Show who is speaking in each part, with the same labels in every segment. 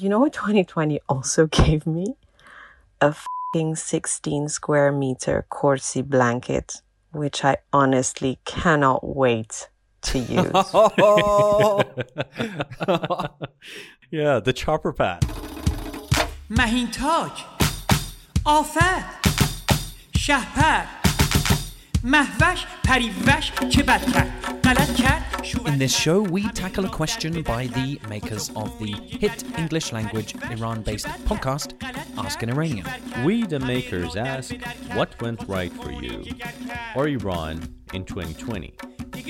Speaker 1: you know what 2020 also gave me? A fucking 16 square meter korsi blanket, which I honestly cannot wait to use.
Speaker 2: yeah, the chopper pad.
Speaker 3: مهین تاج آفت شهپر
Speaker 4: in this show, we tackle a question by the makers of the hit English language Iran based podcast, Ask an Iranian.
Speaker 2: We, the makers, ask what went right for you? Or Iran in 2020.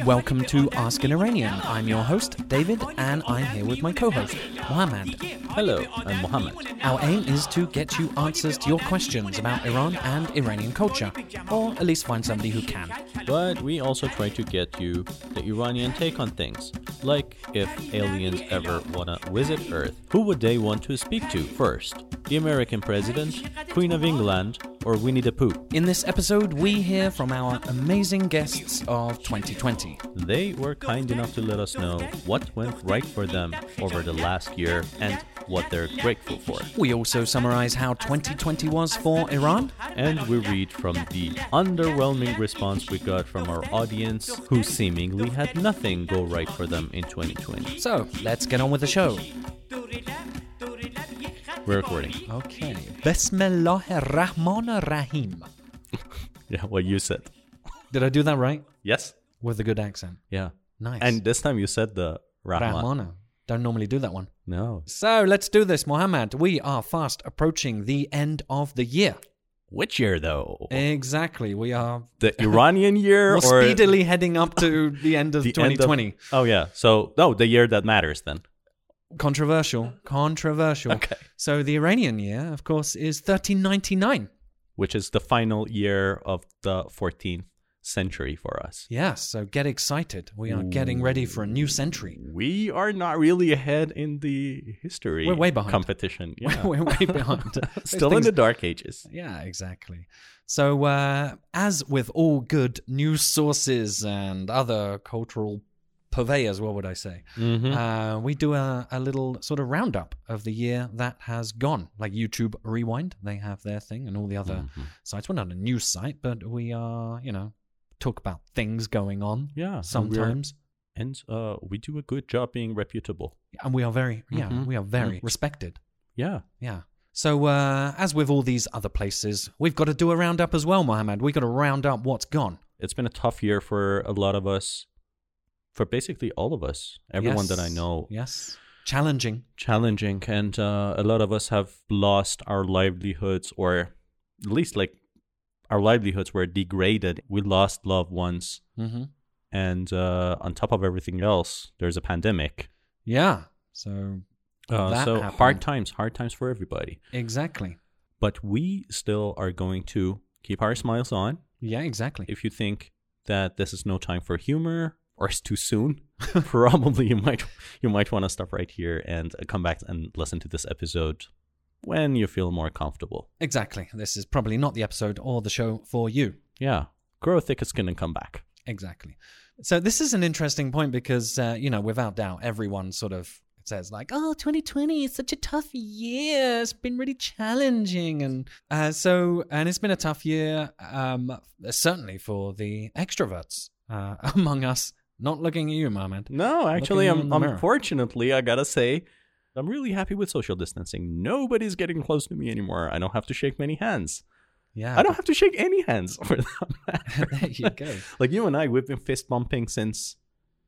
Speaker 4: Welcome to Ask an Iranian. I'm your host, David, and I'm here with my co host, Mohammad.
Speaker 2: Hello, I'm Mohammed.
Speaker 4: Our aim is to get you answers to your questions about Iran and Iranian culture, or at least find somebody who can.
Speaker 2: But we also try to get you the Iranian take on things. Like if aliens ever want to visit Earth, who would they want to speak to first? The American president, Queen of England, or Winnie the Pooh?
Speaker 4: In this episode, we hear from our amazing guests of 2020.
Speaker 2: They were kind enough to let us know what went right for them over the last year and what they're grateful for.
Speaker 4: We also summarize how 2020 was for Iran.
Speaker 2: And we read from the underwhelming response we got from our audience who seemingly had nothing go right for them in 2020.
Speaker 4: So, let's get on with the show.
Speaker 2: We're recording.
Speaker 4: Okay. Bismillah ar-Rahman ar-Rahim.
Speaker 2: Yeah, what you said.
Speaker 4: Did I do that right?
Speaker 2: Yes?
Speaker 4: With a good accent.
Speaker 2: Yeah.
Speaker 4: Nice.
Speaker 2: And this time you said the Rahman.
Speaker 4: Rahmana. Don't normally do that one.
Speaker 2: No.
Speaker 4: So let's do this, Mohammed. We are fast approaching the end of the year.
Speaker 2: Which year though?
Speaker 4: Exactly. We are
Speaker 2: The Iranian year
Speaker 4: we're
Speaker 2: or
Speaker 4: speedily heading up to the end of
Speaker 2: the end of-
Speaker 4: 2020.
Speaker 2: Oh yeah. So no, the year that matters then.
Speaker 4: Controversial. Controversial.
Speaker 2: Okay.
Speaker 4: So the Iranian year, of course, is 1399.
Speaker 2: Which is the final year of the 14th century for us.
Speaker 4: Yes. So get excited. We are getting ready for a new century.
Speaker 2: We are not really ahead in the history
Speaker 4: We're way behind.
Speaker 2: competition. Yeah.
Speaker 4: We're way behind.
Speaker 2: Still in the dark ages.
Speaker 4: Yeah, exactly. So, uh, as with all good news sources and other cultural purveyors, what would I say?
Speaker 2: Mm-hmm.
Speaker 4: Uh, we do a, a little sort of roundup of the year that has gone, like YouTube Rewind. They have their thing, and all the other
Speaker 2: Mm-hmm.
Speaker 4: sites. We're not a news site, but we are, you know, talk about things going on
Speaker 2: Yeah.
Speaker 4: sometimes.
Speaker 2: And uh, we do a good job being reputable.
Speaker 4: And we are very, yeah,
Speaker 2: Mhm.
Speaker 4: we are very
Speaker 2: Mhm.
Speaker 4: respected.
Speaker 2: Yeah.
Speaker 4: Yeah. So, uh, as with all these other places, we've got to do a roundup as well, Mohammed. We've got to round up what's gone.
Speaker 2: It's been a tough year for a lot of us, for basically all of us, everyone that I know.
Speaker 4: Yes. Challenging.
Speaker 2: Challenging. And uh, a lot of us have lost our livelihoods, or at least like our livelihoods were degraded. We lost loved ones.
Speaker 4: Mm-hmm.
Speaker 2: And uh, on top of everything else, there's a pandemic.
Speaker 4: Yeah. So,
Speaker 2: Uh,
Speaker 4: That
Speaker 2: so
Speaker 4: happened.
Speaker 2: hard times, hard times for everybody.
Speaker 4: exactly.
Speaker 2: But we still are going to keep our smiles on.
Speaker 4: Yeah, exactly.
Speaker 2: If you think that this is no time for humor or it's too soon, probably you might you might want to stop right here and uh, come back and listen to this episode when you feel more comfortable.
Speaker 4: exactly. This is probably not the episode or the show for you.
Speaker 2: Yeah, grow a thicker skin and come back.
Speaker 4: Exactly. So this is an interesting point because uh, you know, without doubt, everyone sort of says like, "Oh, 2020 is such a tough year. It's been really challenging," and uh, so and it's been a tough year, um, certainly for the extroverts uh, among us. Not looking at you, Mohammed.
Speaker 2: No, actually, I'm, unfortunately, I gotta say, I'm really happy with social distancing. Nobody's getting close to me anymore. I don't have to shake many hands.
Speaker 4: Yeah,
Speaker 2: I don't have to shake any hands for that
Speaker 4: there you go.
Speaker 2: like you and I, we've been fist bumping since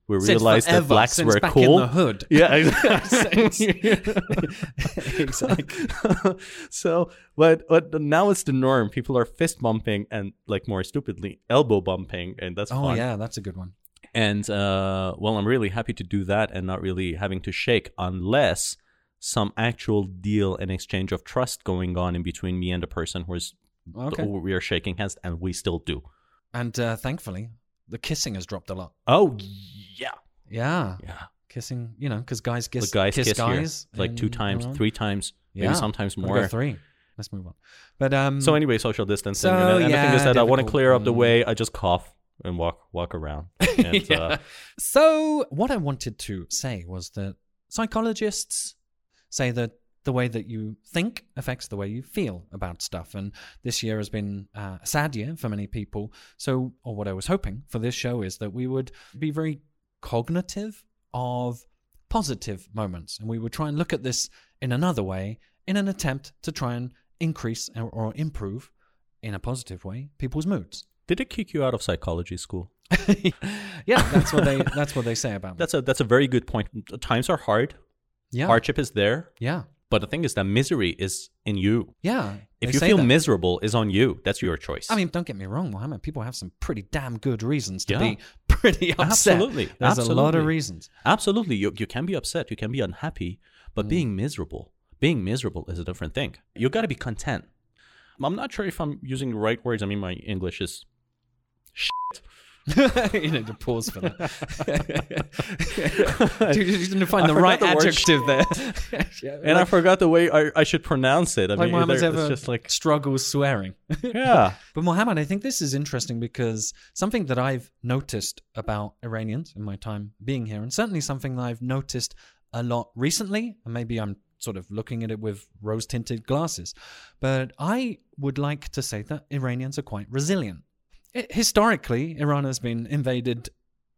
Speaker 2: we
Speaker 4: Since
Speaker 2: realized that blacks
Speaker 4: since
Speaker 2: were
Speaker 4: back
Speaker 2: cool.
Speaker 4: in the hood.
Speaker 2: Yeah, exactly.
Speaker 4: Exactly.
Speaker 2: so, but but now it's the norm. People are fist bumping and like more stupidly elbow bumping, and that's
Speaker 4: Oh
Speaker 2: fun.
Speaker 4: yeah, that's a good one.
Speaker 2: And uh, well, I'm really happy to do that and not really having to shake unless some actual deal and exchange of trust going on in between me and the person who's
Speaker 4: Okay.
Speaker 2: we are shaking hands, and we still do.
Speaker 4: And uh, thankfully, the kissing has dropped a lot.
Speaker 2: Oh yeah,
Speaker 4: Yeah,
Speaker 2: yeah.
Speaker 4: kissing. You know, because guys kiss
Speaker 2: the guys
Speaker 4: kiss, guys
Speaker 2: like two times, three times,
Speaker 4: Yeah.
Speaker 2: maybe sometimes more.
Speaker 4: three. Let's move on. But um,
Speaker 2: So anyway, social distancing.
Speaker 4: So,
Speaker 2: and, and the thing is that I want to clear up the
Speaker 4: Mm.
Speaker 2: way. I just cough and walk walk around. And,
Speaker 4: Yeah.
Speaker 2: uh,
Speaker 4: So what I wanted to say was that psychologists say that the way that you think affects the way you feel about stuff. And this year has been uh, a sad year for many people. So, or what I was hoping for this show is that we would be very cognitive of positive moments. And we would try and look at this in another way in an attempt to try and increase or, or improve in a positive way people's moods.
Speaker 2: Did it kick you out of psychology school?
Speaker 4: yeah, that's what they that's what they say about me.
Speaker 2: That's a that's a very good point. Times are hard.
Speaker 4: Yeah.
Speaker 2: Hardship is there,
Speaker 4: Yeah.
Speaker 2: but the thing is that misery is in you.
Speaker 4: Yeah.
Speaker 2: If you feel
Speaker 4: that.
Speaker 2: miserable, is on you. That's your choice.
Speaker 4: I mean, don't get me wrong, Mohammed. People have some pretty damn good reasons to
Speaker 2: Yeah.
Speaker 4: be pretty upset.
Speaker 2: Absolutely.
Speaker 4: There's a lot of reasons.
Speaker 2: Absolutely. You, you can be upset, you can be unhappy, but mm. being miserable, being miserable is a different thing. You got to be content. I'm not sure if I'm using the right words. I mean, my English is.
Speaker 4: you need to pause for that. Dude, you didn't find
Speaker 2: I
Speaker 4: the right
Speaker 2: the word
Speaker 4: adjective there. Yeah,
Speaker 2: And I forgot the way I, I should pronounce it. I
Speaker 4: like
Speaker 2: mean,
Speaker 4: Mohammed's
Speaker 2: there-
Speaker 4: ever
Speaker 2: it's just like,
Speaker 4: struggles swearing.
Speaker 2: yeah.
Speaker 4: But Mohammed, I think this is interesting because something that I've noticed about Iranians in my time being here, and certainly something that I've noticed a lot recently, and maybe I'm sort of looking at it with rose tinted glasses, but I would like to say that Iranians are quite resilient. Historically, Iran has been invaded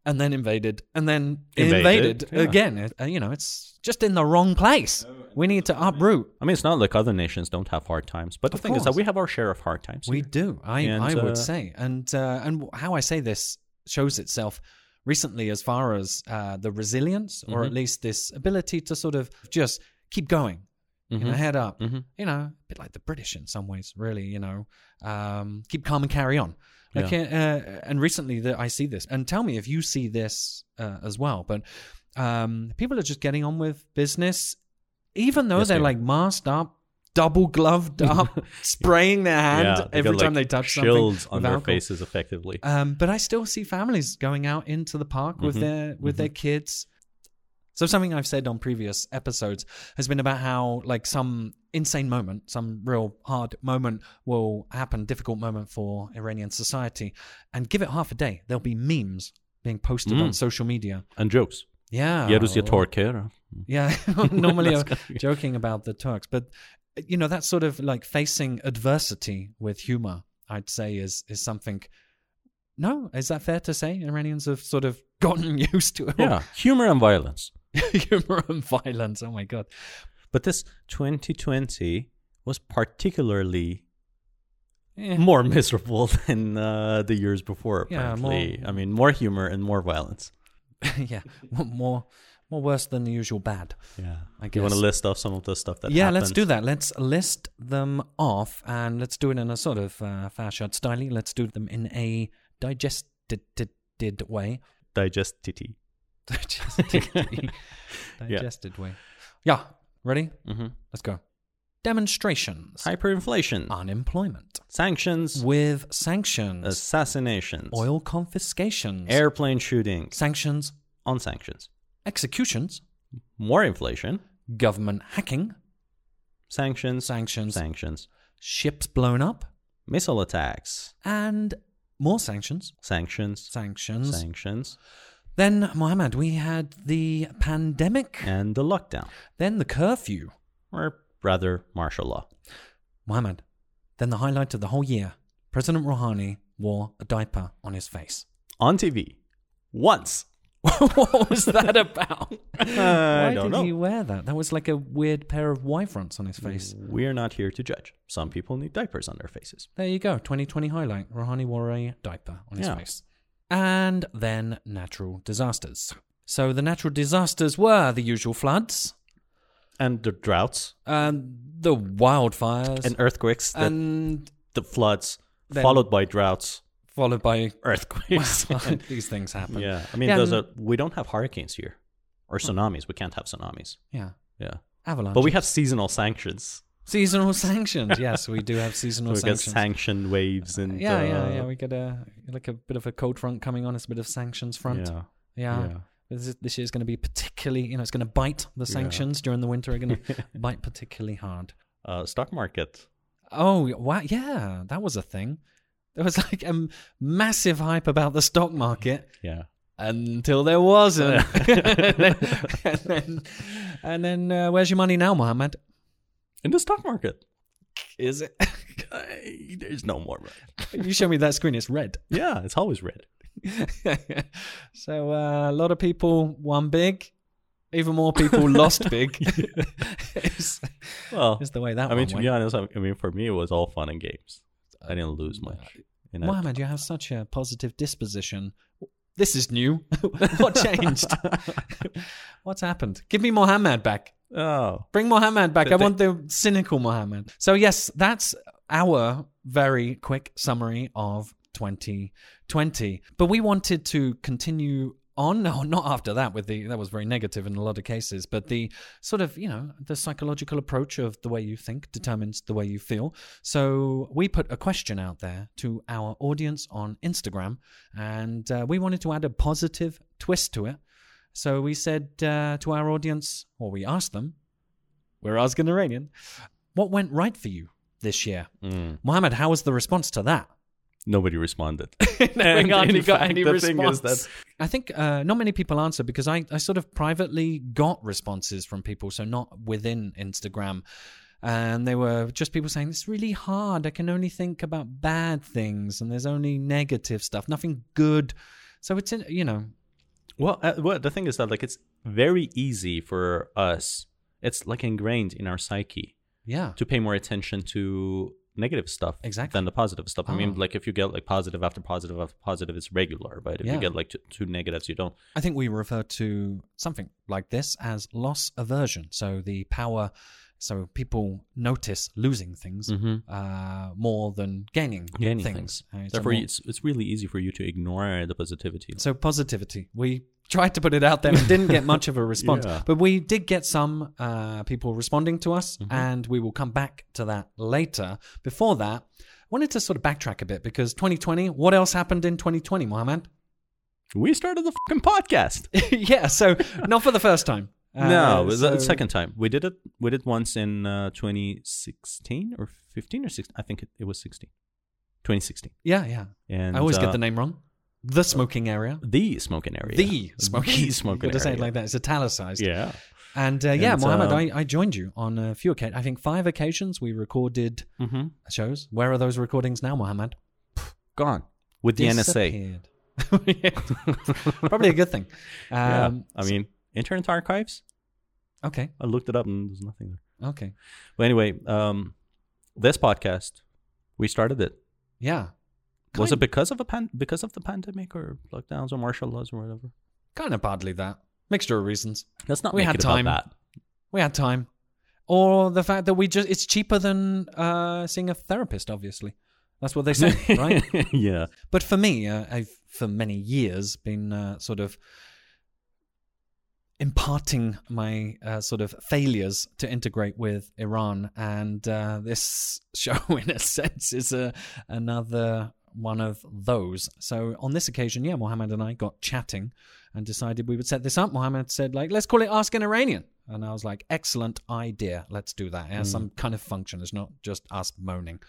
Speaker 4: and then invaded and then
Speaker 2: Invaded,
Speaker 4: invaded,
Speaker 2: yeah.
Speaker 4: again. Uh, you know, it's just in the wrong place. We need to uproot.
Speaker 2: I mean, it's not like other nations don't have hard times, but the
Speaker 4: Of
Speaker 2: thing is that we have our share of hard times.
Speaker 4: We
Speaker 2: here.
Speaker 4: do. I
Speaker 2: And,
Speaker 4: I would
Speaker 2: uh,
Speaker 4: say, and uh, and how I say this shows itself recently as far as uh, the resilience, or
Speaker 2: Mm-hmm.
Speaker 4: at least this ability to sort of just keep going, you know, head up.
Speaker 2: Mhm.
Speaker 4: You know, a bit like the British in some ways, really. You know, um, keep calm and carry on. Like, uh, and recently that I see this, and tell me if you see this uh, as well. But um, people are just getting on with business, even though
Speaker 2: Yes,
Speaker 4: they're
Speaker 2: they
Speaker 4: like masked up, double gloved up, spraying their hand
Speaker 2: yeah,
Speaker 4: every
Speaker 2: got,
Speaker 4: time
Speaker 2: like,
Speaker 4: they touch something.
Speaker 2: shields on their
Speaker 4: alcohol.
Speaker 2: faces, effectively.
Speaker 4: Um, but I still see families going out into the park with
Speaker 2: Mhm,
Speaker 4: their with their kids. So something I've said on previous episodes has been about how like some insane moment, some real hard moment will happen, difficult moment for Iranian society, and give it half a day. There'll be memes being posted
Speaker 2: Mm.
Speaker 4: on social media.
Speaker 2: and jokes.
Speaker 4: Yeah,
Speaker 2: Torker.
Speaker 4: yeah, normally I'm joking about the Turks, but you know that sort of like facing adversity with humor. I'd say is is something. No, is that fair to say? Iranians have sort of gotten used to it.
Speaker 2: Yeah, humor and violence.
Speaker 4: humor and violence. Oh my god.
Speaker 2: But this 2020 was particularly
Speaker 4: Eh,
Speaker 2: more miserable than uh, the years before.
Speaker 4: Yeah,
Speaker 2: Apparently,
Speaker 4: more-
Speaker 2: I mean, more humor and more violence.
Speaker 4: yeah, more more worse than the usual bad.
Speaker 2: Yeah,
Speaker 4: I
Speaker 2: You want to list off some of the stuff that?
Speaker 4: yeah, let's do that. Let's list them off, and let's do it in a sort of uh, Farshad style. Let's do them in a digested way.
Speaker 2: Digest
Speaker 4: digested, digested way. Yeah, ready?
Speaker 2: Mm-hmm.
Speaker 4: Let's go. Demonstrations,
Speaker 2: Hyperinflation,
Speaker 4: unemployment,
Speaker 2: sanctions,
Speaker 4: with sanctions,
Speaker 2: assassinations,
Speaker 4: oil confiscations,
Speaker 2: airplane shootings,
Speaker 4: sanctions,
Speaker 2: on sanctions,
Speaker 4: executions,
Speaker 2: more inflation,
Speaker 4: government hacking,
Speaker 2: sanctions,
Speaker 4: sanctions,
Speaker 2: sanctions,
Speaker 4: ships blown up,
Speaker 2: missile attacks,
Speaker 4: and more sanctions,
Speaker 2: sanctions,
Speaker 4: sanctions.
Speaker 2: sanctions,
Speaker 4: Then, Mohammed, we had the pandemic,
Speaker 2: and the lockdown,
Speaker 4: then the curfew.
Speaker 2: or rather, martial law.
Speaker 4: Mohammed, then the highlight of the whole year President Rouhani wore a diaper on his face.
Speaker 2: On TV, once.
Speaker 4: what was that about?
Speaker 2: I
Speaker 4: Why did
Speaker 2: know.
Speaker 4: he wear that? That was like a weird pair of Y fronts on his face.
Speaker 2: We're not here to judge. Some people need diapers on their faces.
Speaker 4: There you go. 2020 highlight. Rouhani wore a diaper on his
Speaker 2: Yeah.
Speaker 4: face. And then natural disasters. So the natural disasters were the usual floods,
Speaker 2: And the droughts
Speaker 4: and the wildfires,
Speaker 2: and earthquakes, that
Speaker 4: and
Speaker 2: the floods, followed by droughts,
Speaker 4: followed by
Speaker 2: earthquakes.
Speaker 4: these things happen.
Speaker 2: yeah, I mean,
Speaker 4: Yeah,
Speaker 2: there's a
Speaker 4: and-
Speaker 2: we don't have hurricanes here or tsunamis. We can't have tsunamis.
Speaker 4: Yeah.
Speaker 2: Yeah,
Speaker 4: Avalanche.
Speaker 2: but we have seasonal sanctions.
Speaker 4: Seasonal sanctions. Yes, we do have seasonal
Speaker 2: So we get
Speaker 4: sanctions.
Speaker 2: sanctioned waves and
Speaker 4: yeah, yeah,
Speaker 2: uh,
Speaker 4: yeah. We get a like a bit of a cold front coming on. It's a bit of sanctions front.
Speaker 2: Yeah,
Speaker 4: Yeah.
Speaker 2: yeah.
Speaker 4: This, is, this year's going to be particularly, you know, it's going to bite the sanctions during the winter. Are going to bite particularly hard.
Speaker 2: Uh, stock market.
Speaker 4: Oh, wow. Yeah, that was a thing. There was like a m- massive hype about the stock market
Speaker 2: Yeah,
Speaker 4: until there wasn't. and then, and then, and then uh, where's your money now, Mohammed?
Speaker 2: In the stock market.
Speaker 4: Is it?
Speaker 2: There's no more red.
Speaker 4: you show me that screen. It's red.
Speaker 2: Yeah, it's always red.
Speaker 4: so uh, a lot of people won big. Even more people lost big. is,
Speaker 2: Well,
Speaker 4: it's the way that
Speaker 2: I mean, to
Speaker 4: went.
Speaker 2: be honest, I mean, for me, it was all fun and games. I didn't lose much. And I-
Speaker 4: Mohammed, you have such a positive disposition. This is new. what changed? What's happened? Give me Mohammed back.
Speaker 2: Oh,
Speaker 4: Bring Mohammed back. I want the cynical Mohammed. So, yes, that's our very quick summary of 2020. But we wanted to continue on. No, not after that. With the that was very negative in a lot of cases. But the sort of you know the psychological approach of the way you think determines the way you feel. So we put a question out there to our audience on Instagram, and uh, we wanted to add a positive twist to it. So we said uh, to our audience, or we asked them, we're asking Iranian, what went right for you this year?
Speaker 2: mm.
Speaker 4: Mohammed, how was the response to that?
Speaker 2: nobody responded. And in
Speaker 4: got
Speaker 2: fact,
Speaker 4: any
Speaker 2: the thing is that-
Speaker 4: I think uh, not many people answer because I, I sort of privately got responses from people, so not within Instagram. And they were just people saying, It's really hard. I can only think about bad things, and there's only negative stuff, nothing good. So it's, you know,
Speaker 2: Well, uh, well, the thing is that like it's very easy for us. It's like ingrained in our psyche
Speaker 4: yeah.
Speaker 2: to pay more attention to negative stuff
Speaker 4: Exactly.
Speaker 2: than the positive stuff. I mean,
Speaker 4: Oh.
Speaker 2: like if you get like positive after positive after positive, it's regular. But if
Speaker 4: Yeah.
Speaker 2: you get like two, two negatives, you don't.
Speaker 4: I think we refer to something like this as loss aversion. So the power, so people notice losing things uh, more than gaining,
Speaker 2: Gaining
Speaker 4: things.
Speaker 2: things.
Speaker 4: Uh,
Speaker 2: Therefore,
Speaker 4: more-
Speaker 2: it's it's really easy for you to ignore the positivity.
Speaker 4: so positivity. We tried to put it out there and didn't get much of a response,
Speaker 2: Yeah.
Speaker 4: but we did get some uh, people responding to us,
Speaker 2: Mm-hmm.
Speaker 4: and we will come back to that later. Before that, I wanted to sort of backtrack a bit because 2020. What else happened in 2020, Mohammed?
Speaker 2: we started the fucking podcast.
Speaker 4: yeah, so not for the first time. Uh,
Speaker 2: no, it was the second time. We did it. We did once in uh, 2016 or 15 or 16. I think it, it was 16. 2016.
Speaker 4: Yeah, yeah.
Speaker 2: And
Speaker 4: I always
Speaker 2: uh,
Speaker 4: get the name wrong. The smoking area.
Speaker 2: the smoking area.
Speaker 4: The smoking.
Speaker 2: The smoking
Speaker 4: Got to say it like that. It's italicized.
Speaker 2: Yeah.
Speaker 4: And uh, yeah,
Speaker 2: And,
Speaker 4: Mohammed,
Speaker 2: um,
Speaker 4: I, I joined you on a few occasions. I think five occasions we recorded
Speaker 2: Mm-hmm.
Speaker 4: shows. Where are those recordings now, Mohammed?
Speaker 2: Gone with the NSA.
Speaker 4: Probably a good thing.
Speaker 2: Yeah.
Speaker 4: Um,
Speaker 2: I mean, Internet Archives.
Speaker 4: okay,
Speaker 2: I looked it up and there's nothing there.
Speaker 4: okay,
Speaker 2: But anyway, um, this podcast, we started it.
Speaker 4: yeah.
Speaker 2: Was it because of a pan- because of the pandemic or lockdowns or martial laws or whatever?
Speaker 4: kind of partly that mixture of reasons?
Speaker 2: Let's not
Speaker 4: We had time. We had time, or the fact that we just it's cheaper than uh, seeing a therapist. Obviously, that's what they say, right?
Speaker 2: yeah.
Speaker 4: But for me, uh, I've for many years been uh, sort of imparting my uh, sort of failures to integrate with Iran, and uh, this show, in a sense, is a another one of those. So on this occasion, yeah, Mohammed and I got chatting and decided we would set this up. Mohammed said, like, let's call it Ask an Iranian. And I was like, excellent idea. Let's do that. It has some kind of function. It's not just us moaning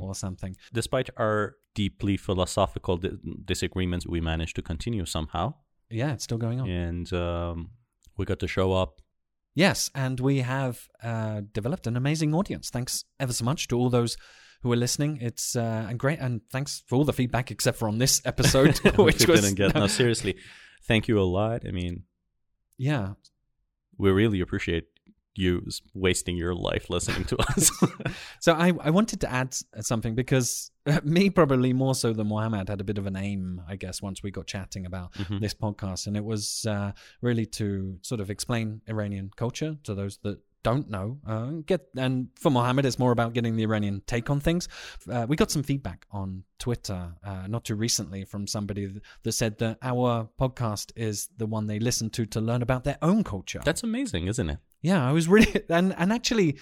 Speaker 4: or something.
Speaker 2: Despite our deeply philosophical di- disagreements, we managed to continue somehow,
Speaker 4: Yeah, it's still going on.
Speaker 2: and um, we got to show up.
Speaker 4: Yes, and we have uh, developed an amazing audience. Thanks ever so much to all those who are listening. It's uh, and great, and thanks for all the feedback, except for on this episode,
Speaker 2: which we
Speaker 4: was
Speaker 2: didn't get. No, seriously, thank you a lot. I mean,
Speaker 4: yeah.
Speaker 2: we really appreciate you wasting your life listening to us.
Speaker 4: So I I wanted to add something because uh, me probably more so than Mohammed had a bit of an aim, I guess, once we got chatting about this podcast, and it was uh, really to sort of explain Iranian culture to those that don't know. Uh, get and for Mohammed, it's more about getting the Iranian take on things. Uh, we got some feedback on Twitter uh, not too recently from somebody th- that said that our podcast is the one they listen to to learn about their own culture.
Speaker 2: That's amazing, isn't it?
Speaker 4: Yeah, I was really and and actually,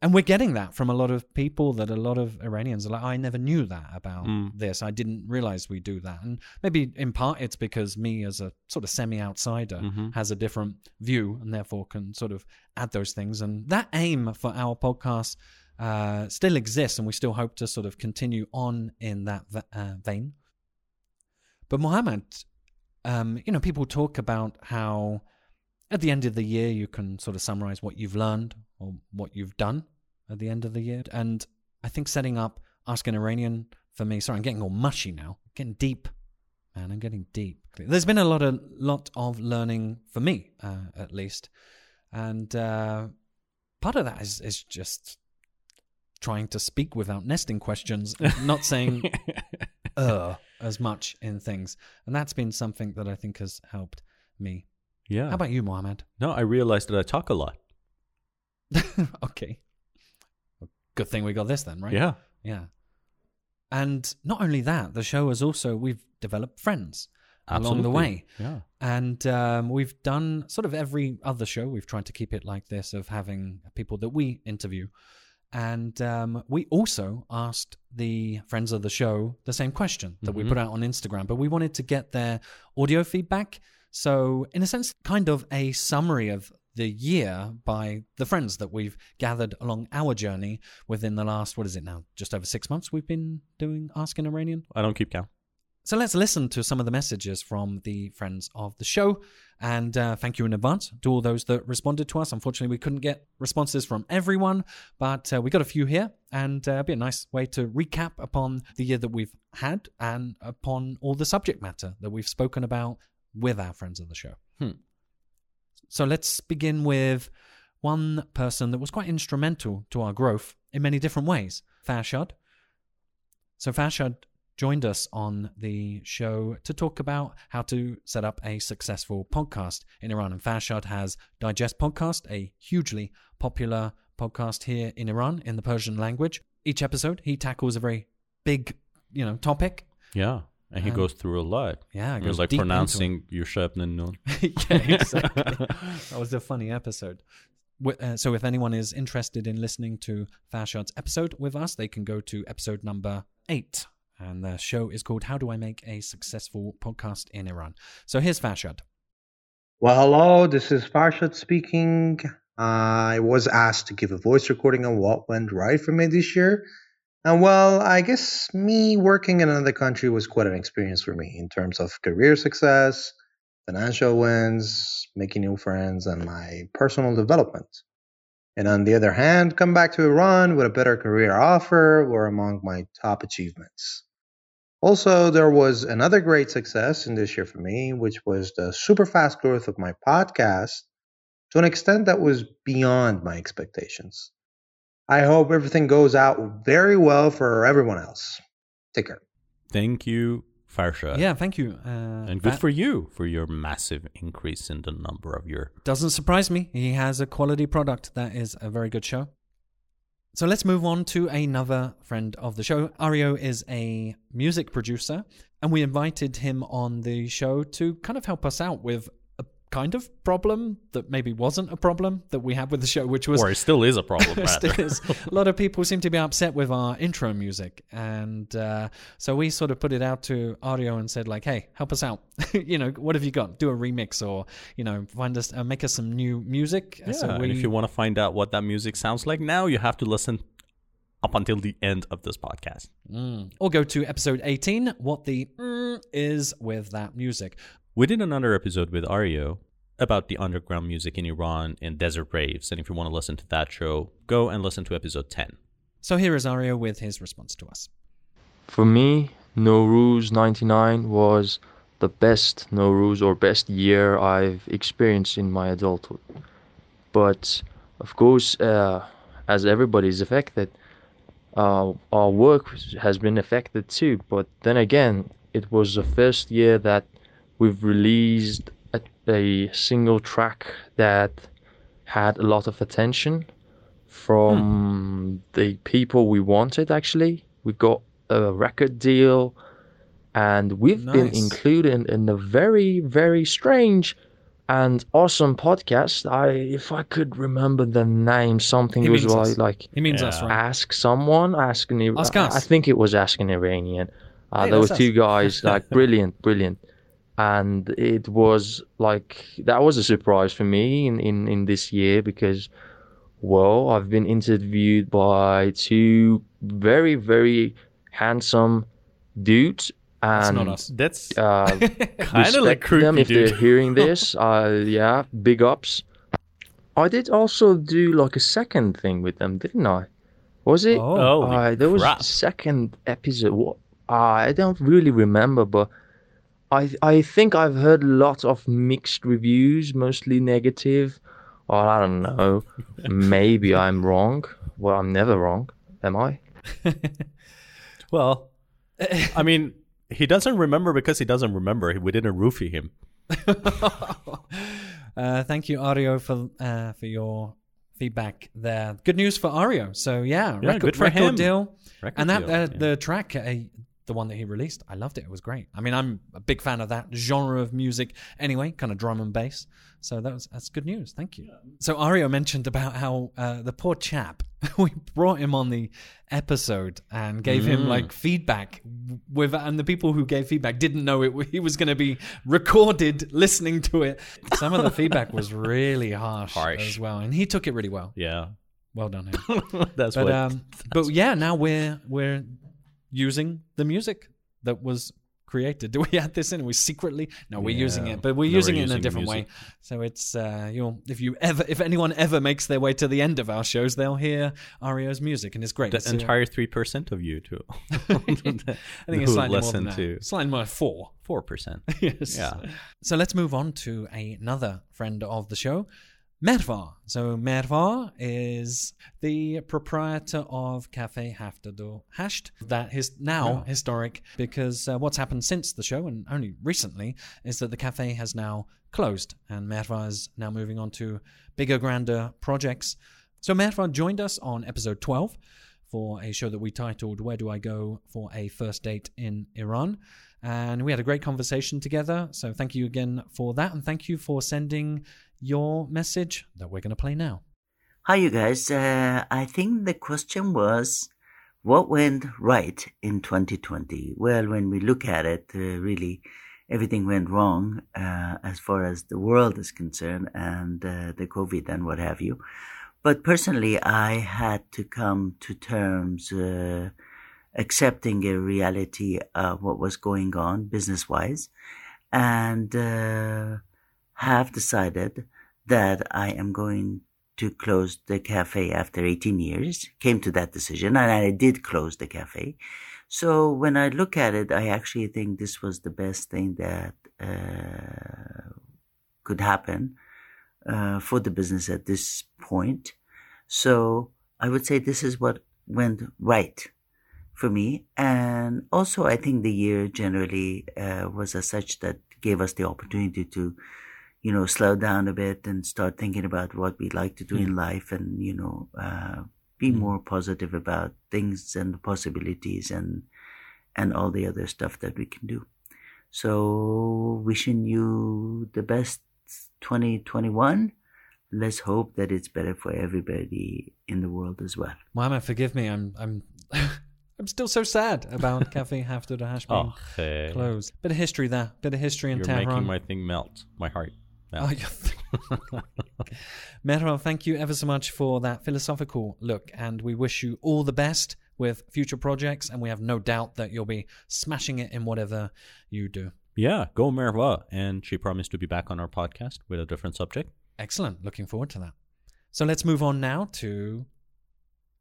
Speaker 4: and we're getting that from a lot of people that a lot of Iranians are like, I never knew that about this. I didn't realize we do that, and maybe in part it's because me as a sort of semi outsider has a different view and therefore can sort of add those things. And that aim for our podcast uh, still exists, and we still hope to sort of continue on in that uh, vein. But Mohammed, um, you know, people talk about how at the end of the year you can sort of summarize what you've learned or what you've done at the end of the year. And I think setting up Ask an Iranian for me. Sorry, I'm getting all mushy now. getting deep, man. I'm getting deep. There's been a lot of lot of learning for me, uh, at least, and uh, part of that is is just trying to speak without nesting questions, not saying uh as much in things, and that's been something that I think has helped me.
Speaker 2: Yeah.
Speaker 4: How about you, Mohammed?
Speaker 2: no, I realized that I talk a lot.
Speaker 4: okay. Good thing we got this then, right?
Speaker 2: Yeah.
Speaker 4: Yeah. And not only that, the show has also we've developed friends along the way.
Speaker 2: Yeah.
Speaker 4: And um, we've done sort of every other show. We've tried to keep it like this of having people that we interview. And um, we also asked the friends of the show the same question that we
Speaker 2: Mhm.
Speaker 4: put out on Instagram, but we wanted to get their audio feedback. So, in a sense, kind of a summary of the year by the friends that we've gathered along our journey within the last, what is it now, just over six months we've been doing Ask an Iranian.
Speaker 2: I don't keep count.
Speaker 4: So let's listen to some of the messages from the friends of the show. And uh, thank you in advance to all those that responded to us. Unfortunately, we couldn't get responses from everyone, but uh, we got a few here. And uh, it'd be a nice way to recap upon the year that we've had and upon all the subject matter that we've spoken about with our friends of the show.
Speaker 2: Hmm.
Speaker 4: So let's begin with one person that was quite instrumental to our growth in many different ways Farshad. So Farshad joined us on the show to talk about how to set up a successful podcast in Iran. And Farshad has Digest Podcast, a hugely popular podcast here in Iran in the Persian language. Each episode, he tackles a very big, you know, topic.
Speaker 2: Yeah. And he
Speaker 4: Um,
Speaker 2: goes through a lot.
Speaker 4: Yeah, it
Speaker 2: It
Speaker 4: goes
Speaker 2: was like
Speaker 4: deep
Speaker 2: pronouncing your Shepnan Nun.
Speaker 4: yeah, exactly. that was a funny episode. Uh, so, if anyone is interested in listening to Farshad's episode with us, they can go to episode number eight. And the show is called How Do I Make a Successful Podcast in Iran? So, here's Farshad.
Speaker 5: Well, hello, this is Farshad speaking. I was asked to give a voice recording on what went right for me this year. And well, I guess me working in another country was quite an experience for me in terms of career success, financial wins, making new friends, and my personal development. And on the other hand, come back to Iran with a better career offer were among my top achievements. Also, there was another great success in this year for me, which was the super fast growth of my podcast to an extent that was beyond my expectations. I hope everything goes out very well for everyone else. Take care.
Speaker 2: Thank you, Farshad.
Speaker 4: Yeah, thank you. Uh,
Speaker 2: And good
Speaker 4: that
Speaker 2: for you for your massive increase in the number of your.
Speaker 4: Doesn't surprise me. He has a quality product. That is a very good show. So let's move on to another friend of the show. Ario is a music producer, and we invited him on the show to kind of help us out with a kind of problem that maybe wasn't a problem that we had with the show, which was
Speaker 2: Or it still is a problem,
Speaker 4: Still is. a lot of people seem to be upset with our intro music, and uh, so we sort of put it out to audio and said, like, "Hey, help us out. you know, what have you got? Do a remix, or you know, find us, uh, make us some new music."
Speaker 2: Yeah,
Speaker 4: so
Speaker 2: and if you want to find out what that music sounds like now, you have to listen up until the end of this podcast.
Speaker 4: Mm. or go to episode eighteen. What the mm is with that music?
Speaker 2: We did another episode with Ario about the underground music in Iran and desert raves. And if you want to listen to that show, go and listen to episode 10.
Speaker 4: So here is Ario with his response to us.
Speaker 6: For me, Nowruz 99 was the best Nowruz or best year I've experienced in my adulthood. But of course, uh, as is affected, uh, our work has been affected too. But then again, it was the first year that we've released a, a single track that had a lot of attention from the people we wanted actually. We got a record deal and we've been included in a very, very strange and awesome podcast. I if I could remember the name, something
Speaker 4: He
Speaker 6: was
Speaker 4: means
Speaker 6: like,
Speaker 4: us.
Speaker 6: like
Speaker 4: He means
Speaker 2: Yeah.
Speaker 4: us, right?
Speaker 6: ask someone, ask an
Speaker 4: Ask
Speaker 6: I-
Speaker 4: us.
Speaker 6: I think it was ask an Iranian. Uh,
Speaker 4: Hey,
Speaker 6: there were two
Speaker 4: us.
Speaker 6: guys, like brilliant, brilliant, and it was like that was a surprise for me in in in this year because, well, I've been interviewed by two very very handsome dudes,
Speaker 4: That's
Speaker 6: and
Speaker 4: not us.
Speaker 2: That's
Speaker 6: uh,
Speaker 2: kind of like
Speaker 6: respect them
Speaker 2: creepy,
Speaker 6: if they're hearing this. Uh, yeah, big ups. I did also do like a second thing with them, didn't I? Was it?
Speaker 4: Oh.
Speaker 6: Uh, there was
Speaker 2: crap.
Speaker 6: a second episode. What? I don't really remember, but I I think I've heard lots of mixed reviews, mostly negative. Or I don't know. Maybe I'm wrong. Well, I'm never wrong, am I?
Speaker 2: Well, I mean, he doesn't remember because he doesn't remember. We didn't roofie him.
Speaker 4: uh, thank you, Ario, for uh, for your feedback there. Good news for Ario. So yeah,
Speaker 2: Yeah,
Speaker 4: record,
Speaker 2: good for
Speaker 4: record
Speaker 2: him.
Speaker 4: deal.
Speaker 2: Record
Speaker 4: and that
Speaker 2: deal,
Speaker 4: uh,
Speaker 2: yeah.
Speaker 4: the track, uh, the one that he released, I loved it. It was great. I mean, I'm a big fan of that genre of music anyway, kind of drum and bass. So that was that's good news. Thank you. So Ario mentioned about how uh, the poor chap we brought him on the episode and gave
Speaker 2: Mm.
Speaker 4: him like feedback with, and the people who gave feedback didn't know it. He was going to be recorded listening to it. Some of the feedback was really harsh,
Speaker 2: Harsh.
Speaker 4: as well, and he took it really well.
Speaker 2: Yeah,
Speaker 4: Well done, him.
Speaker 2: that's
Speaker 4: But
Speaker 2: what.
Speaker 4: um, but yeah, now we're we're using the music that was created. Do we add this in? Are we secretly? No, we're using it, but we're
Speaker 2: No,
Speaker 4: using
Speaker 2: we're
Speaker 4: it in a different way. So it's uh, you'll if you ever if anyone ever makes their way to the end of our shows, they'll hear Ario's music, and it's great.
Speaker 2: the
Speaker 4: uh,
Speaker 2: entire three percent of you too.
Speaker 4: I think it's slightly more than that.
Speaker 2: to
Speaker 4: Slightly more four.
Speaker 2: four percent.
Speaker 4: yes.
Speaker 2: Yeah.
Speaker 4: So let's move on to another friend of the show, Mervar. So Mervar is the proprietor of Cafe Haftado Hasht. That is now historic because uh, what's happened since the show and only recently is that the cafe has now closed and Mervar is now moving on to bigger, grander projects. So Mervar joined us on episode 12 for a show that we titled Where Do I Go for a First Date in Iran? And we had a great conversation together. So thank you again for that. And thank you for sending your message that we're going to play now.
Speaker 7: Hi, you guys. Uh, I think the question was what went right in 2020? Well, when we look at it, uh, really everything went wrong uh, as far as the world is concerned and uh, the COVID and what have you. But personally, I had to come to terms uh, accepting a reality of what was going on business wise and uh, have decided that I am going to close the cafe after 18 years. Came to that decision and I did close the cafe. So when I look at it, I actually think this was the best thing that uh, could happen uh, for the business at this point. So I would say this is what went right for me. And also, I think the year generally uh, was as such that gave us the opportunity to, you know, slow down a bit and start thinking about what we like to do in life and, you know, uh, be more positive about things and the possibilities and, and all the other stuff that we can do. So wishing you the best 2021. Let's hope that it's better for everybody in the world as well.
Speaker 4: Mama, forgive me. I'm I'm I'm still so sad about Cafe Haftado Hasht being
Speaker 2: Oh, hey.
Speaker 4: closed. Bit of history there. Bit of history in
Speaker 2: You're
Speaker 4: Tehran.
Speaker 2: making my thing melt. My heart.
Speaker 4: Oh,
Speaker 2: melt.
Speaker 4: yeah. Merhaba, thank you ever so much for that philosophical look, and we wish you all the best with future projects, and we have no doubt that you'll be smashing it in whatever you do.
Speaker 2: yeah, go Merva. And she promised to be back on our podcast with a different subject.
Speaker 4: Excellent. Looking forward to that. So let's move on now to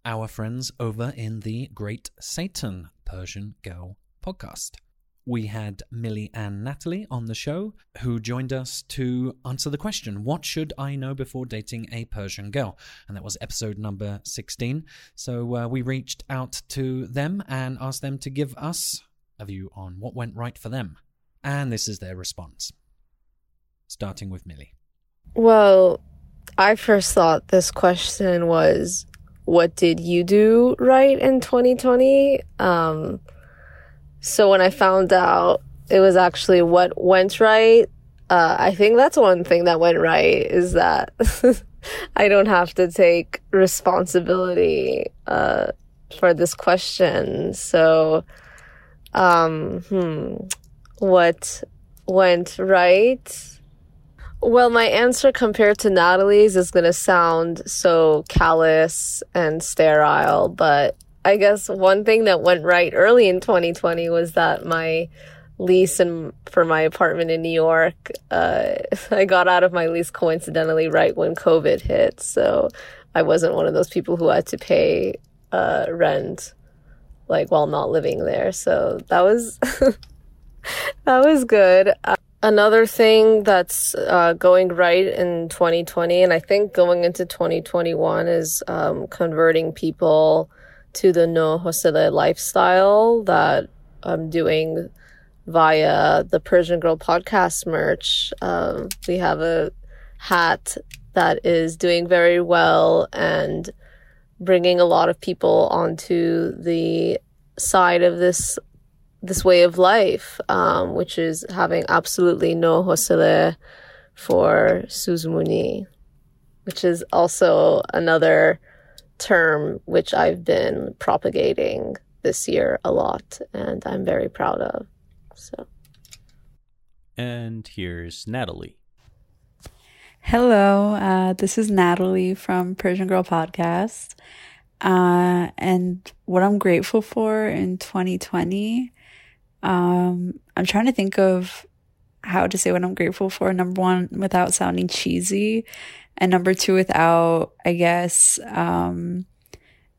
Speaker 4: our friends over in the Great Satan Persian Girl podcast. We had Millie and Natalie on the show who joined us to answer the question What should I know before dating a Persian girl? And that was episode number 16. So uh, we reached out to them and asked them to give us a view on what went right for them. And this is their response. Starting with Millie.
Speaker 8: Well, I first thought this question was what did you do right in 2020? Um, so when I found out it was actually what went right, uh, I think that's one thing that went right is that I don't have to take responsibility uh, for this question. So, um, hmm, what went right? Well, my answer compared to Natalie's is going to sound so callous and sterile, but I guess one thing that went right early in 2020 was that my lease and for my apartment in New York, uh, I got out of my lease coincidentally right when COVID hit. So I wasn't one of those people who had to pay uh, rent, like while not living there. So that was that was good. Uh, another thing that's uh, going right in 2020, and I think going into 2021, is um, converting people to the no hosele lifestyle that I'm doing via the Persian Girl podcast merch. Um, we have a hat that is doing very well and bringing a lot of people onto the side of this this way of life, um, which is having absolutely no hosele for Suzumuni, which is also another term which I've been propagating this year a lot and I'm very proud of. So
Speaker 2: And here's Natalie.
Speaker 9: Hello, uh, this is Natalie from Persian Girl Podcast. Uh, and what I'm grateful for in 2020, um, I'm trying to think of how to say what I'm grateful for. Number one, without sounding cheesy. And number two, without, I guess, um,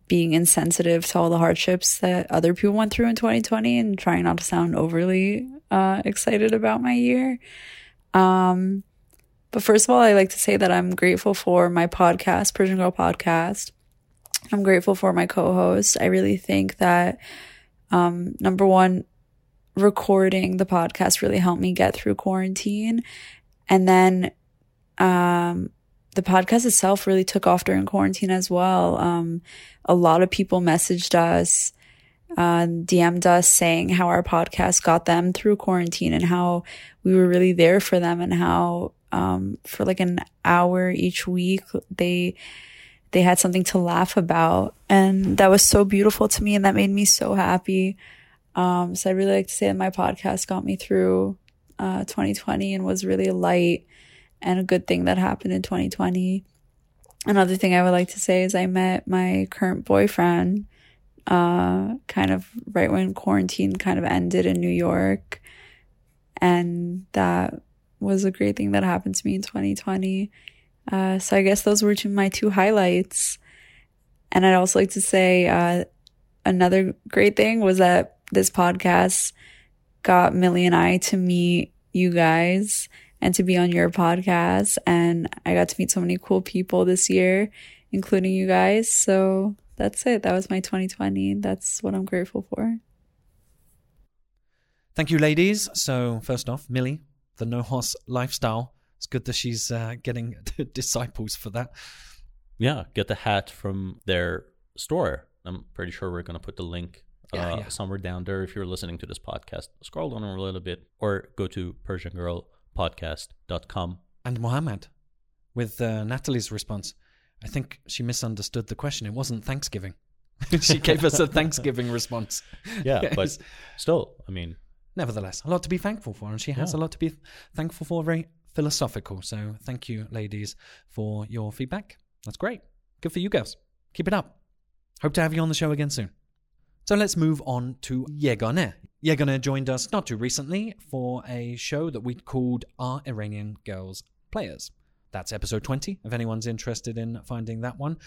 Speaker 9: being insensitive to all the hardships that other people went through in 2020 and trying not to sound overly uh, excited about my year. Um, but first of all, I like to say that I'm grateful for my podcast, Persian Girl Podcast. I'm grateful for my co-host. I really think that um, number one, recording the podcast really helped me get through quarantine, and then um, the podcast itself really took off during quarantine as well. Um, a lot of people messaged us, uh, DM'd us saying how our podcast got them through quarantine and how we were really there for them and how um, for like an hour each week they they had something to laugh about. And that was so beautiful to me and that made me so happy. Um, so i'd really like to say that my podcast got me through uh, 2020 and was really light and a good thing that happened in 2020 another thing i would like to say is i met my current boyfriend uh, kind of right when quarantine kind of ended in new york and that was a great thing that happened to me in 2020. Uh, so I guess those were two, my two highlights. And I'd also like to say uh, another great thing was that this podcast got Millie and I to meet you guys and to be on your podcast. And I got to meet so many cool people this year, including you guys. So that's it. That was my 2020. That's what I'm grateful for.
Speaker 4: Thank you, ladies. So, first off, Millie, the no horse lifestyle. It's good that she's uh, getting disciples for that.
Speaker 2: Yeah, get the hat from their store. I'm pretty sure we're going to put the link uh,
Speaker 4: Yeah, yeah.
Speaker 2: somewhere down there if you're listening to this podcast. Scroll down a little bit or go to PersianGirlPodcast.com.
Speaker 4: And Mohammed, with uh, Natalie's response, I think she misunderstood the question. It wasn't Thanksgiving. she gave us a Thanksgiving response.
Speaker 2: Yeah, but still, I mean,
Speaker 4: nevertheless, a lot to be thankful for, and she has
Speaker 2: Yeah.
Speaker 4: a lot to be thankful for. Very philosophical. So, thank you, ladies, for your feedback. That's great. Good for you girls. Keep it up. Hope to have you on the show again soon. So let's move on to Yegane. Yegane joined us not too recently for a show that we called Our Iranian Girls Players. That's episode 20, if anyone's interested in finding that one.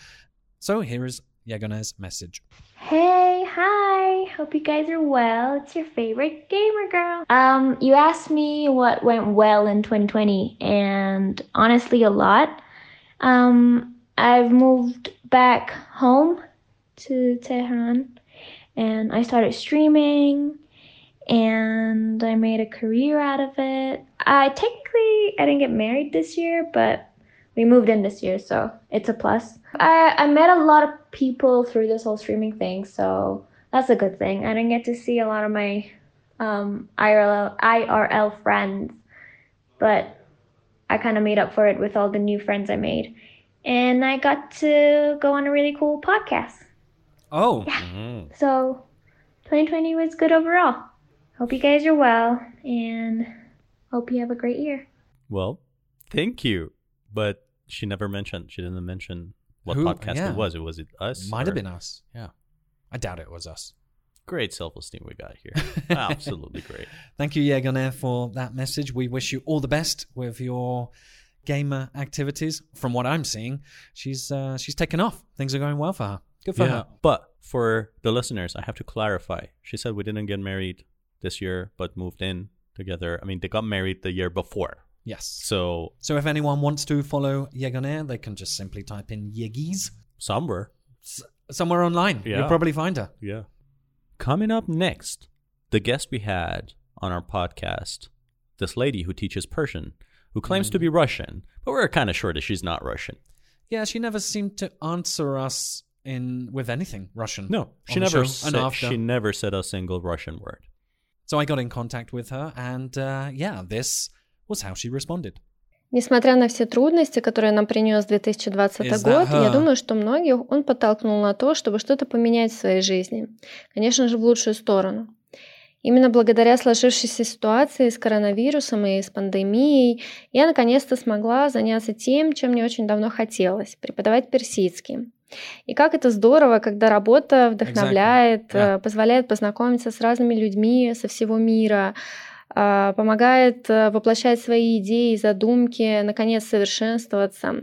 Speaker 4: So here is Yegane's message.
Speaker 10: Hey, hi. Hope you guys are well. It's your favorite gamer girl. Um, you asked me what went well in 2020, and honestly, a lot. Um, I've moved back home to Tehran, and I started streaming, and I made a career out of it. I technically I didn't get married this year, but we moved in this year, so it's a plus. I, I met a lot of people through this whole streaming thing, so that's a good thing. I didn't get to see a lot of my um, IRL, IRL friends, but I kind of made up for it with all the new friends I made. And I got to go on a really cool podcast.
Speaker 4: Oh,
Speaker 10: So 2020 was good overall. Hope you guys are well and hope you have a great year.
Speaker 2: well, thank you. But she never mentioned, she didn't mention what
Speaker 4: Who-
Speaker 2: podcast
Speaker 4: yeah.
Speaker 2: it was. It was it us?
Speaker 4: might have been us.
Speaker 2: Yeah.
Speaker 4: I doubt it was us.
Speaker 2: Great self esteem we got here. Absolutely great.
Speaker 4: Thank you, Yegane, for that message. We wish you all the best with your gamer activities. From what I'm seeing, she's uh, she's taken off. Things are going well for her. Good for
Speaker 2: yeah.
Speaker 4: her.
Speaker 2: But for the listeners, I have to clarify. She said we didn't get married this year, but moved in together. I mean, they got married the year before.
Speaker 4: Yes.
Speaker 2: So
Speaker 4: So if anyone wants to follow Yegoner, they can just simply type in Yegis
Speaker 2: somewhere.
Speaker 4: somewhere online.
Speaker 2: Yeah.
Speaker 4: You'll probably find her.
Speaker 2: Yeah. Coming up next, the guest we had on our podcast, this lady who teaches Persian, who claims
Speaker 4: Mm.
Speaker 2: to be Russian, but we're kind of sure that she's not Russian.
Speaker 4: Yeah, she never seemed to answer us in with anything Russian.
Speaker 2: No, she never said, she never said a single Russian word.
Speaker 4: So I got in contact with her, and uh, yeah, this was how she responded.
Speaker 11: Несмотря на все трудности, которые нам принес 2020
Speaker 4: Is that
Speaker 11: год, я думаю, что многих он подтолкнул на то, чтобы что-то поменять в своей жизни. Конечно же, в лучшую сторону. Именно благодаря сложившейся ситуации с коронавирусом и с пандемией я наконец-то смогла заняться тем, чем мне очень давно хотелось – преподавать персидский. И как это здорово, когда работа вдохновляет,
Speaker 4: Exactly. Yeah.
Speaker 11: э, позволяет познакомиться с разными людьми со всего мира, а, помогает э, воплощать свои идеи задумки, наконец совершенствоваться.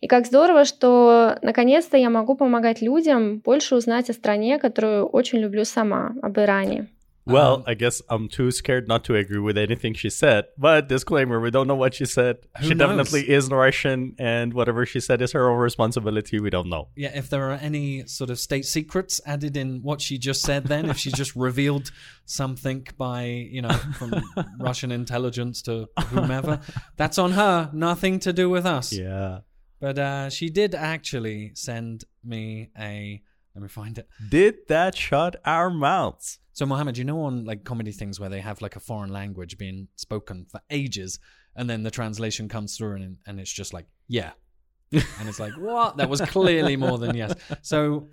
Speaker 11: И как здорово, что наконец-то я могу помогать людям больше узнать о стране, которую очень люблю сама, об Иране.
Speaker 2: Well,
Speaker 4: Um,
Speaker 2: I guess I'm too scared not to agree with anything she said. But disclaimer, we don't know what she said. She
Speaker 4: knows?
Speaker 2: definitely is Russian, and whatever she said is her own responsibility. We don't know.
Speaker 4: Yeah, if there are any sort of state secrets added in what she just said, then if she just revealed something by you know from Russian intelligence to whomever, that's on her. Nothing to do with us.
Speaker 2: Yeah.
Speaker 4: But uh, she did actually send me a. Let me find it.
Speaker 2: Did that shut our mouths?
Speaker 4: So, Mohammed, you know, on like comedy things where they have like a foreign language being spoken for ages, and then the translation comes through, and and it's just like, yeah, and it's like, what? That was clearly more than yes. So,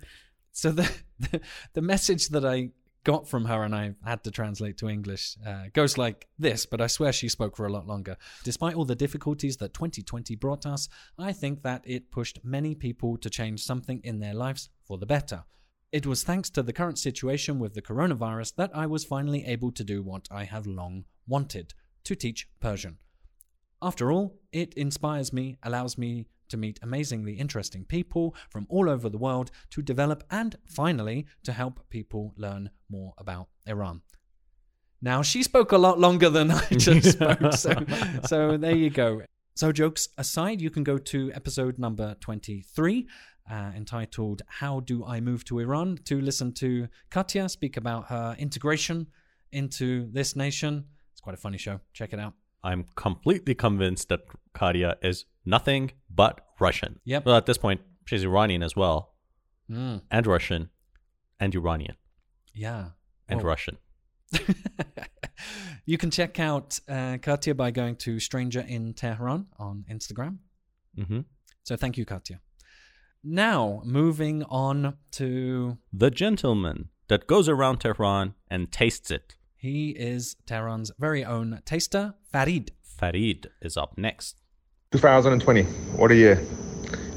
Speaker 4: so the the, the message that I got from her and I had to translate to English uh, goes like this, but I swear she spoke for a lot longer. Despite all the difficulties that 2020 brought us, I think that it pushed many people to change something in their lives for the better. It was thanks to the current situation with the coronavirus that I was finally able to do what I have long wanted to teach Persian. After all, it inspires me, allows me to meet amazingly interesting people from all over the world, to develop and finally to help people learn more about Iran. Now, she spoke a lot longer than I just spoke, so, so there you go. So, jokes aside, you can go to episode number 23, uh, entitled How Do I Move to Iran, to listen to Katya speak about her integration into this nation. It's quite a funny show. Check it out.
Speaker 2: I'm completely convinced that Katya is nothing but Russian.
Speaker 4: Yep.
Speaker 2: Well, at this point, she's Iranian as well,
Speaker 4: Mm,
Speaker 2: and Russian, and Iranian,
Speaker 4: yeah.
Speaker 2: and
Speaker 4: Well,
Speaker 2: Russian.
Speaker 4: you can check out uh, Katya by going to Stranger in Tehran on Instagram.
Speaker 2: hmm
Speaker 4: So thank you, Katya. Now, moving on to
Speaker 2: The gentleman that goes around Tehran and tastes it.
Speaker 4: he is Tehran's very own taster, Farid.
Speaker 2: Farid is up next.
Speaker 12: 2020, what a year.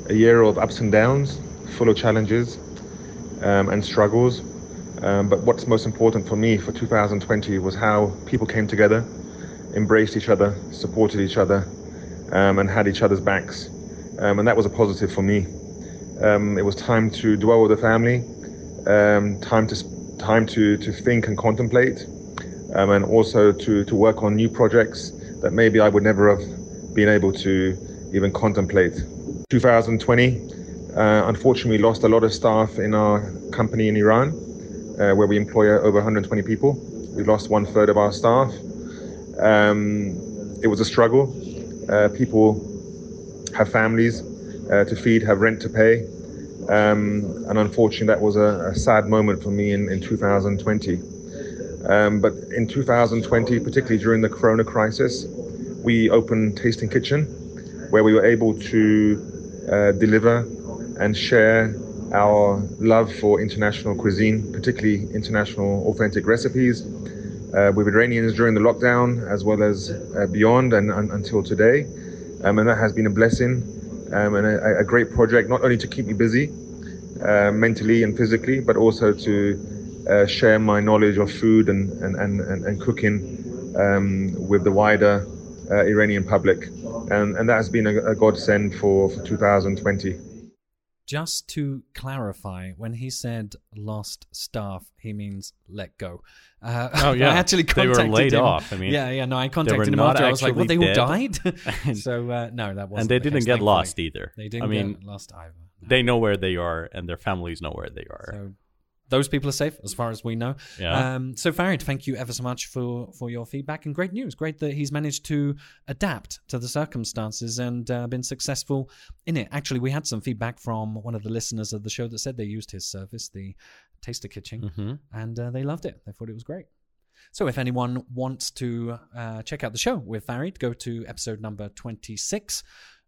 Speaker 12: A year of ups and downs, full of challenges um, and struggles. Um, but what's most important for me for 2020 was how people came together, embraced each other, supported each other, um, and had each other's backs. Um, and that was a positive for me. Um, it was time to dwell with the family, um, time to time to, to think and contemplate, um, and also to, to work on new projects that maybe I would never have been able to even contemplate. 2020, uh, unfortunately, lost a lot of staff in our company in Iran, uh, where we employ over 120 people. We lost one third of our staff. Um, it was a struggle. Uh, people have families uh, to feed, have rent to pay. Um, and unfortunately, that was a, a sad moment for me in, in 2020. Um, but in 2020, particularly during the Corona crisis, we opened Tasting Kitchen, where we were able to uh, deliver and share our love for international cuisine, particularly international authentic recipes, uh, with Iranians during the lockdown as well as uh, beyond and, and until today. Um, and that has been a blessing um, and a, a great project, not only to keep me busy uh, mentally and physically, but also to uh, share my knowledge of food and, and, and, and, cooking um, with the wider uh, Iranian public. And, and that has been a, a godsend for, for 2020.
Speaker 4: Just to clarify, when he said lost staff, he means let go. Uh,
Speaker 2: Oh, yeah.
Speaker 4: I actually
Speaker 2: They were laid
Speaker 4: him.
Speaker 2: off. I mean,
Speaker 4: yeah, yeah. No, I contacted him after. I was like, "What? They all died?" so uh, no, that wasn't.
Speaker 2: and they
Speaker 4: the
Speaker 2: didn't
Speaker 4: case,
Speaker 2: get
Speaker 4: thankfully.
Speaker 2: lost either.
Speaker 4: They didn't
Speaker 2: I mean,
Speaker 4: get lost either.
Speaker 2: they know where they are, and their families know where they are.
Speaker 4: So those people are safe as far as we know.
Speaker 2: Yeah.
Speaker 4: Um, so Farid, thank you ever so much for for your feedback and great news. Great that he's managed to adapt to the circumstances and uh, been successful in it. Actually, we had some feedback from one of the listeners of the show that said they used his service, the Taster Kitchen,
Speaker 2: Mhm.
Speaker 4: and uh, they loved it. They thought it was great. So if anyone wants to uh, check out the show with Farid, go to episode number 26.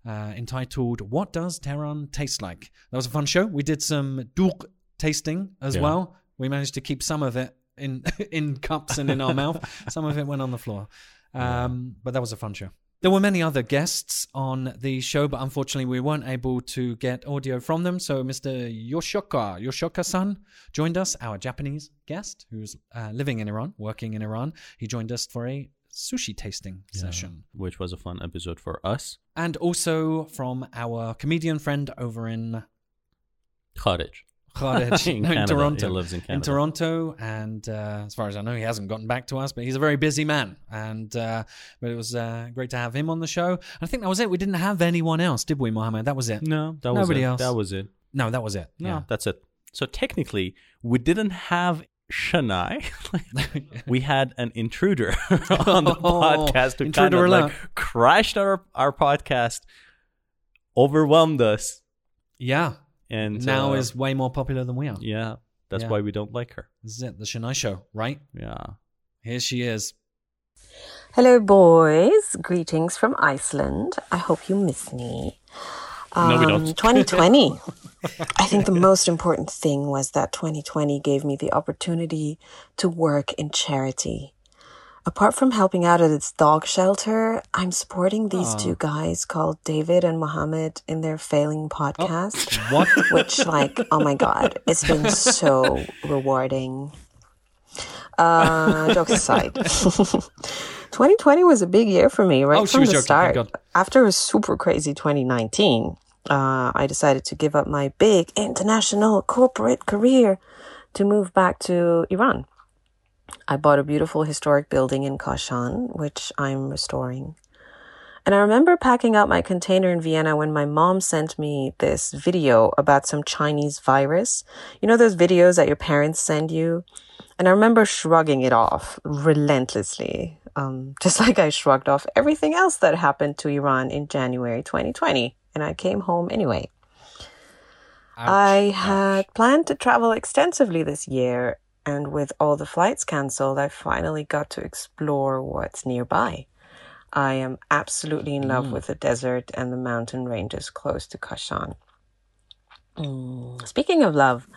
Speaker 4: Uh, entitled "What Does Tehran Taste Like?" That was a fun show. We did some doogh tasting as
Speaker 2: Yeah.
Speaker 4: well. We managed to keep some of it in in cups and in our mouth. Some of it went on the floor. Um, But that was a fun show. There were many other guests on the show, but unfortunately, we weren't able to get audio from them. So, Mr. Yoshoka, Yoshoka-san, joined us, our Japanese guest, who's uh, living in Iran, working in Iran. He joined us for a sushi tasting session,
Speaker 2: which was a fun episode for us.
Speaker 4: and also from our comedian friend over in
Speaker 2: Cottage.
Speaker 4: Kharaj,
Speaker 2: In
Speaker 4: in
Speaker 2: Canada.
Speaker 4: Toronto.
Speaker 2: He lives in Canada.
Speaker 4: Toronto, and uh, as far as I know, he hasn't gotten back to us. But he's a very busy man, and uh, but it was uh, great to have him on the show. I think that was it. We didn't have anyone else, did we, Mohammed? That was it.
Speaker 2: No, that was
Speaker 4: Nobody
Speaker 2: it.
Speaker 4: else.
Speaker 2: That was it.
Speaker 4: No, that was it.
Speaker 2: No,
Speaker 4: Yeah.
Speaker 2: that's it. So technically, we didn't have Shania. we had an intruder on the
Speaker 4: Oh,
Speaker 2: podcast who kind of like crashed our our podcast, overwhelmed us,
Speaker 4: Yeah.
Speaker 2: And
Speaker 4: now
Speaker 2: uh,
Speaker 4: is way more popular than we are.
Speaker 2: yeah. That's
Speaker 4: Yeah.
Speaker 2: why we don't like her.
Speaker 4: This is it. The Shania Show, right?
Speaker 2: Yeah.
Speaker 4: Here she is.
Speaker 1: Hello, boys. Greetings from Iceland. I hope you miss me.
Speaker 2: No, we don't.
Speaker 1: 2020. I think the most important thing was that 2020 gave me the opportunity to work in charity. Apart from helping out at its dog shelter, I'm supporting these
Speaker 4: Aw.
Speaker 1: two guys called David and Mohammed in their failing podcast.
Speaker 4: What?
Speaker 1: Which, like, oh my God, it's been so rewarding. Uh, jokes aside, 2020 was a big year for me right
Speaker 4: Oh,
Speaker 1: from the
Speaker 4: joking,
Speaker 1: start. After a super crazy 2019, uh, I decided to give up my big international corporate career to move back to Iran. I bought a beautiful historic building in Kashan, which I'm restoring. And I remember packing out my container in Vienna when my mom sent me this video about some Chinese virus. You know those videos that your parents send you? And I remember shrugging it off relentlessly, um, just like I shrugged off everything else that happened to Iran in January 2020. And I came home anyway. I had planned to travel extensively this year, and with all the flights cancelled, I finally got to explore what's nearby. I am absolutely in love
Speaker 13: Mm.
Speaker 1: with the desert and the mountain ranges close to Kashan. Mm, Speaking of love,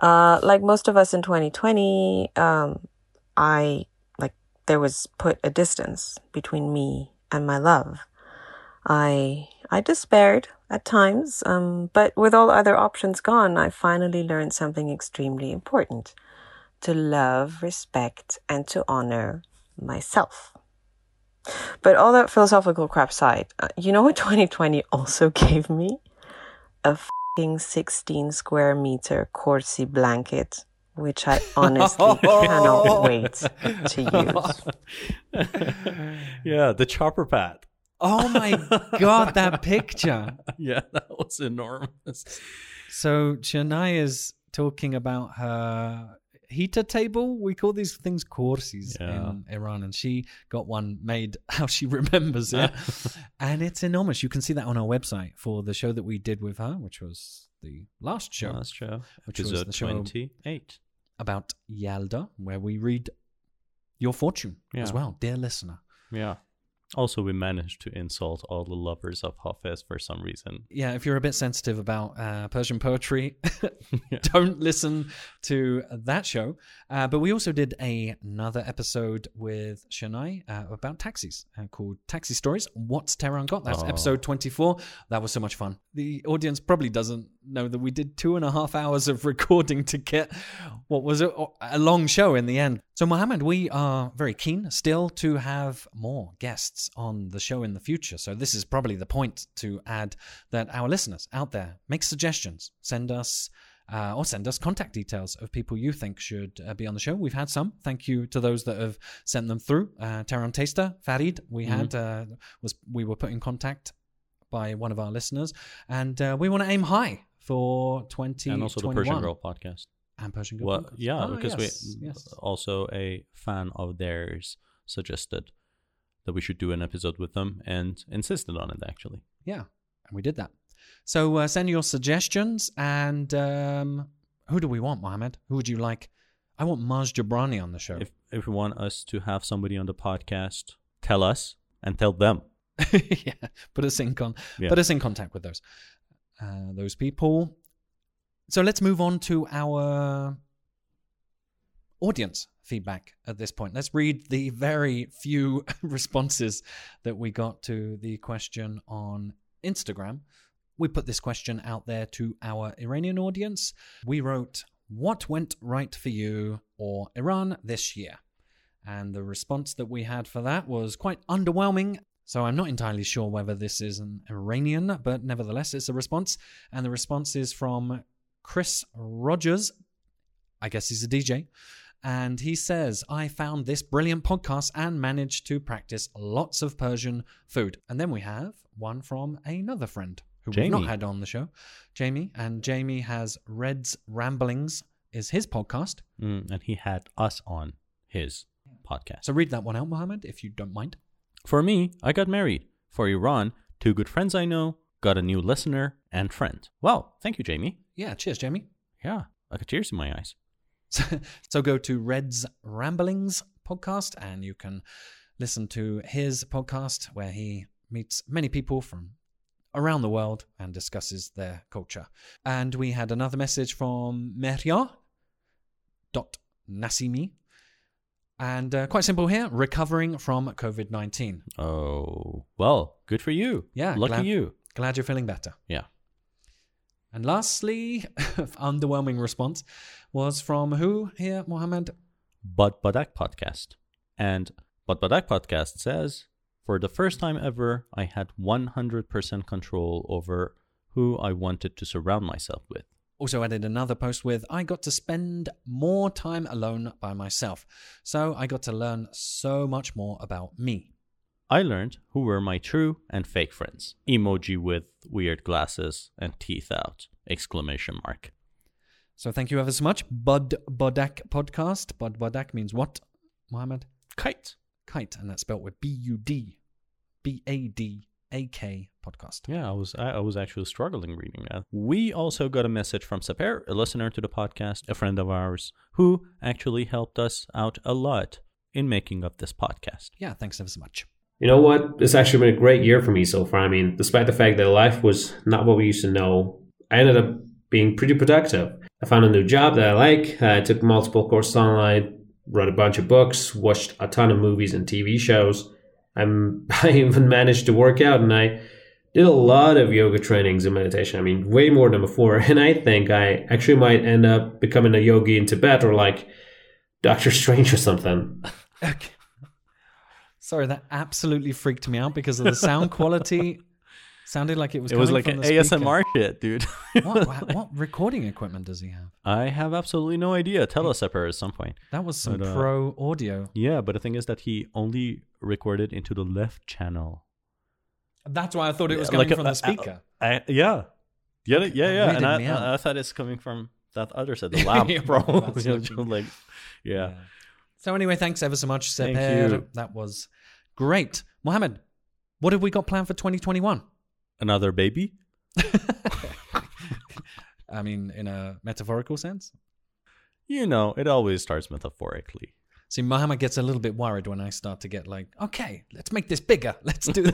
Speaker 1: uh, like most of us in 2020, um, I like there was put a distance between me and my love. I I despaired at times, um, but with all other options gone, I finally learned something extremely important: to love, respect, and to honor myself. But all that philosophical crap aside, uh, you know what 2020 also gave me? A fucking 16 square meter korsi blanket, which I honestly cannot wait to use.
Speaker 2: yeah, the chopper pad.
Speaker 4: Oh my god, that picture.
Speaker 2: yeah, that was enormous.
Speaker 4: So Shania is talking about her heater table. We call these things korsis
Speaker 2: Yeah.
Speaker 4: in Iran, and she got one made how she remembers it, and it's enormous. You can see that on our website for the show that we did with her, which was the last show.
Speaker 2: Last show,
Speaker 4: which was the show
Speaker 2: 28.
Speaker 4: about Yalda, where we read your fortune as well, dear listener.
Speaker 2: Yeah. Also, we managed to insult all the lovers of Hafez for some reason.
Speaker 4: yeah, if you're a bit sensitive about uh, Persian poetry, don't listen to that show. Uh, but we also did a, another episode with Shania uh, about taxis uh, called Taxi Stories. What's Tehran Got? That's
Speaker 2: Oh.
Speaker 4: episode 24. That was so much fun. The audience probably doesn't know that we did two and a half hours of recording to get what was a, a long show in the end. So, Mohammed, we are very keen still to have more guests on the show in the future. So, this is probably the point to add that our listeners out there make suggestions, send us. Uh, or send us contact details of people you think should uh, be on the show. We've had some. Thank you to those that have sent them through. Uh, Tehran Taster, Farid, we had uh, was we were put in contact by one of our listeners, and uh, we want to aim high for twenty
Speaker 2: and also the Persian Girl podcast.
Speaker 4: And Persian Girl.
Speaker 2: Well,
Speaker 4: podcast.
Speaker 2: yeah,
Speaker 4: Ah,
Speaker 2: because
Speaker 4: yes,
Speaker 2: we
Speaker 4: yes.
Speaker 2: also a fan of theirs suggested that we should do an episode with them and insisted on it actually.
Speaker 4: Yeah, and we did that. So uh, send your suggestions, and um, who do we want, Mohammed? Who would you like? I want Maz Jobrani on the show.
Speaker 2: If if you want us to have somebody on the podcast, tell us and tell them.
Speaker 4: yeah, put us in con-
Speaker 2: Yeah.
Speaker 4: put us in contact with those uh, those people. So let's move on to our audience feedback at this point. Let's read the very few responses that we got to the question on Instagram. We put this question out there to our Iranian audience. We wrote, What went right for you or Iran this year? And the response that we had for that was quite underwhelming. So I'm not entirely sure whether this is an Iranian, but nevertheless, it's a response. And the response is from Chris Rogers. I guess he's a DJ. And he says, I found this brilliant podcast and managed to practice lots of Persian food. And then we have one from another friend who we've not had on the show, Jamie. And Jamie has Red's Ramblings, is his podcast.
Speaker 2: Mm, and he had us on his podcast.
Speaker 4: So read that one out, Mohammed, if you don't mind.
Speaker 2: For me, I got married. For Iran, two good friends I know, got a new listener and friend. Well, thank you, Jamie.
Speaker 4: Yeah, cheers, Jamie.
Speaker 2: Yeah, I got tears in my eyes.
Speaker 4: So, so go to Red's Ramblings podcast and you can listen to his podcast where he meets many people from around the world and discusses their culture. And we had another message from Merya dot Nasimi. And uh, quite simple here, recovering from COVID 19.
Speaker 2: Oh, well, good for you.
Speaker 4: Yeah,
Speaker 2: lucky
Speaker 4: glad-
Speaker 2: you.
Speaker 4: Glad you're feeling better.
Speaker 2: Yeah.
Speaker 4: And lastly, underwhelming response was from who here, Mohammed?
Speaker 2: Bud Badak podcast. And Bud Badak podcast says, for the first time ever, I had 100% control over who I wanted to surround myself with.
Speaker 4: Also added another post with I got to spend more time alone by myself. So I got to learn so much more about me.
Speaker 2: I learned who were my true and fake friends. Emoji with weird glasses and teeth out. Exclamation mark.
Speaker 4: So thank you ever so much. Bud Badak podcast. Bud Badak means what, Mohammed?
Speaker 2: Kite.
Speaker 4: Kite, and that's spelled with B U D B A D A K podcast.
Speaker 2: Yeah, I was I, I was actually struggling reading that. We also got a message from Saper, a listener to the podcast, a friend of ours, who actually helped us out a lot in making up this podcast.
Speaker 4: Yeah, thanks ever so much.
Speaker 13: You know what? It's actually been a great year for me so far. I mean, despite the fact that life was not what we used to know, I ended up being pretty productive. I found a new job that I like. I took multiple courses online, read a bunch of books, watched a ton of movies and TV shows. I'm, I even managed to work out and I did a lot of yoga trainings and meditation. I mean, way more than before. And I think I actually might end up becoming a yogi in Tibet or like Doctor Strange or something.
Speaker 4: Sorry, that absolutely freaked me out because of the sound quality. Sounded like it was.
Speaker 2: it was like an. ASMR shit, dude.
Speaker 4: what, what, what recording equipment does he have?
Speaker 2: I have absolutely no idea. Tell us, Saper, at some point.
Speaker 4: That was some
Speaker 2: But, uh,
Speaker 4: pro audio.
Speaker 2: Yeah, but the thing is that he only recorded into the left channel.
Speaker 4: That's why I thought it was
Speaker 2: Yeah,
Speaker 4: coming
Speaker 2: like,
Speaker 4: from
Speaker 2: uh,
Speaker 4: the speaker.
Speaker 2: I, yeah, yeah,
Speaker 4: Okay,
Speaker 2: yeah, yeah. And I. I, thought it's coming from that other side, the lamp,
Speaker 4: Yeah,
Speaker 2: bro.
Speaker 4: that's
Speaker 2: You know, like, yeah.
Speaker 4: So anyway, thanks ever so much,
Speaker 2: Thank you.
Speaker 4: That was great, Mohammed. What have we got planned for 2021?
Speaker 2: Another baby.
Speaker 4: I mean, in a metaphorical sense.
Speaker 2: You know, it always starts metaphorically.
Speaker 4: See, Mohammed gets a little bit worried when I start to get like, okay, let's make this bigger. Let's do,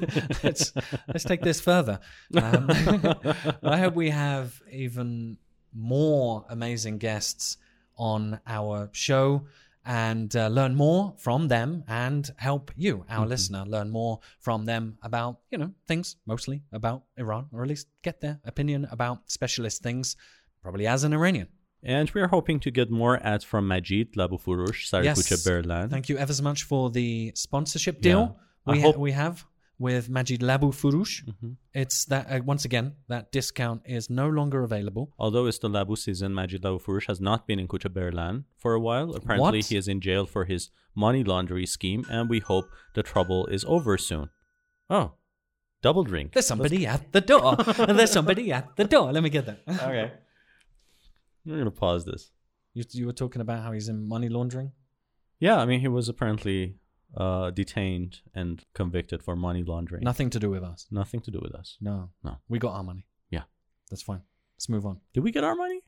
Speaker 4: let's let's take this further. Um, I hope we have even more amazing guests on our show and uh, learn more from them and help you, our listener, learn more from them about, you know, things mostly about Iran, or at least get their opinion about specialist things, probably as an Iranian.
Speaker 2: And we are hoping to get more ads from Majid Labufurush, Sarikucha Berlan.
Speaker 4: Thank you ever so much for the sponsorship deal
Speaker 2: I
Speaker 4: we,
Speaker 2: hope-
Speaker 4: we have with Majid Labu Furush.
Speaker 2: Mhm.
Speaker 4: It's that, uh, once again, that discount is no longer available.
Speaker 2: Although it's the Labu season, Majid Labufurush has not been in Kucha Berlan for a while. Apparently,
Speaker 4: What?
Speaker 2: he is in jail for his money laundering scheme, and we hope the trouble is over soon. Oh, double drink.
Speaker 4: There's somebody at the door. There's somebody at the door. Let me get that.
Speaker 2: Okay. We're going to pause this.
Speaker 4: You, you were talking about how he's in money laundering?
Speaker 2: Yeah, I mean, he was apparently uh, detained and convicted for money laundering.
Speaker 4: Nothing to do with us.
Speaker 2: Nothing to do with us.
Speaker 4: No.
Speaker 2: No.
Speaker 4: We got our money.
Speaker 2: Yeah.
Speaker 4: That's fine. Let's move on.
Speaker 2: Did we get our money?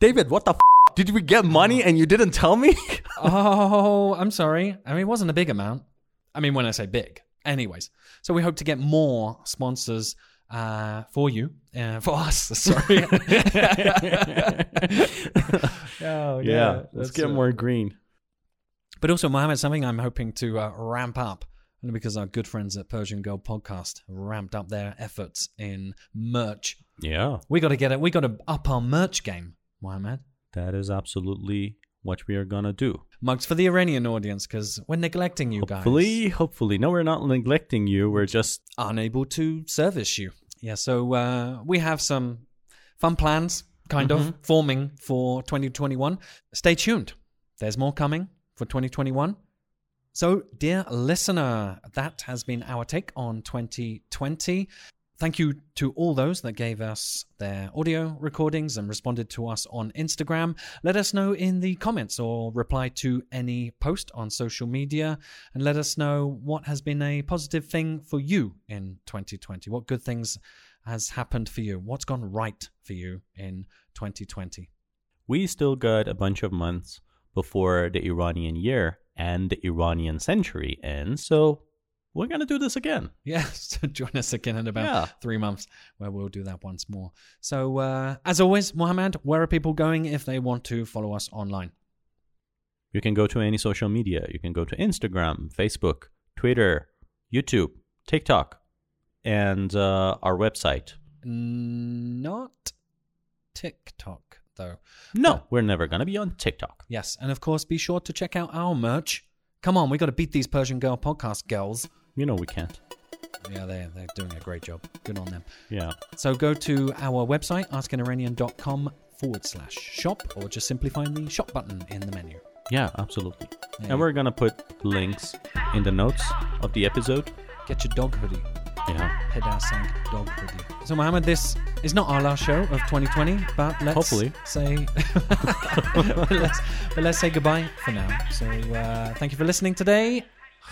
Speaker 2: David, what the f? Did we get money and you didn't tell me?
Speaker 4: oh, I'm sorry. I mean, it wasn't a big amount. I mean, when I say big. Anyways, so we hope to get more sponsors uh, for you, uh, for us. Sorry. oh,
Speaker 2: yeah, yeah.
Speaker 4: let's
Speaker 2: get
Speaker 4: uh,
Speaker 2: more green.
Speaker 4: But also, Mohammed, something I'm hoping to uh, ramp up, only because our good friends at Persian Girl Podcast ramped up their efforts in merch.
Speaker 2: Yeah,
Speaker 4: We got to get it. We got to up our merch game, Mohammed.
Speaker 2: that is absolutely what we are going to do.
Speaker 4: Mugs for the Iranian audience, because we're neglecting you guys.
Speaker 2: Hopefully, hopefully. No, we're not neglecting you. We're just
Speaker 4: unable to service you. Yeah, so uh, we have some fun plans, kind
Speaker 2: Mm-hmm.
Speaker 4: of, forming for 2021. Stay tuned. There's more coming for 2021. So, dear listener, that has been our take on 2020. Thank you to all those that gave us their audio recordings and responded to us on Instagram. Let us know in the comments or reply to any post on social media and let us know what has been a positive thing for you in 2020. What good things has happened for you? What's gone right for you in 2020?
Speaker 2: we still got a bunch of months before the Iranian year and the Iranian century ends. So we're going to do this again.
Speaker 4: Yes, So, join us again in about
Speaker 2: Yeah.
Speaker 4: three months where we'll do that once more. So, uh, as always, Mohammed, where are people going if they want to follow us online?
Speaker 2: You can go to any social media. You can go to Instagram, Facebook, Twitter, YouTube, TikTok, and uh, our website.
Speaker 4: Not TikTok, though.
Speaker 2: No, we're never going to be on TikTok.
Speaker 4: Yes, and of course, be sure to check out our merch. Come on, we got to beat these Persian Girl podcast girls.
Speaker 2: You know we can't.
Speaker 4: Yeah, they're, they're doing a great job. Good on them.
Speaker 2: Yeah.
Speaker 4: So go to our website, askiniranian.com forward slash shop, or just simply find the shop button in the menu.
Speaker 2: Yeah, absolutely.
Speaker 4: Yeah.
Speaker 2: And we're going to put links in the notes of the episode.
Speaker 4: Get your dog hoodie.
Speaker 2: Yeah.
Speaker 4: Dog. So, Mohammed, this is not our last show of 2020, but let's
Speaker 2: Hopefully.
Speaker 4: say but, let's, but, let's, say goodbye for now. So, uh, thank you for listening today.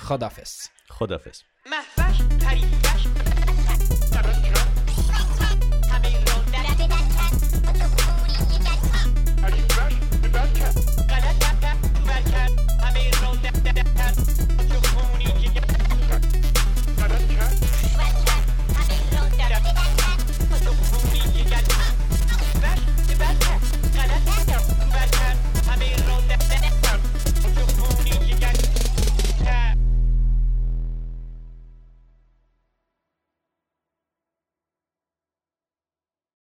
Speaker 4: Khodafis.
Speaker 2: Khodafis.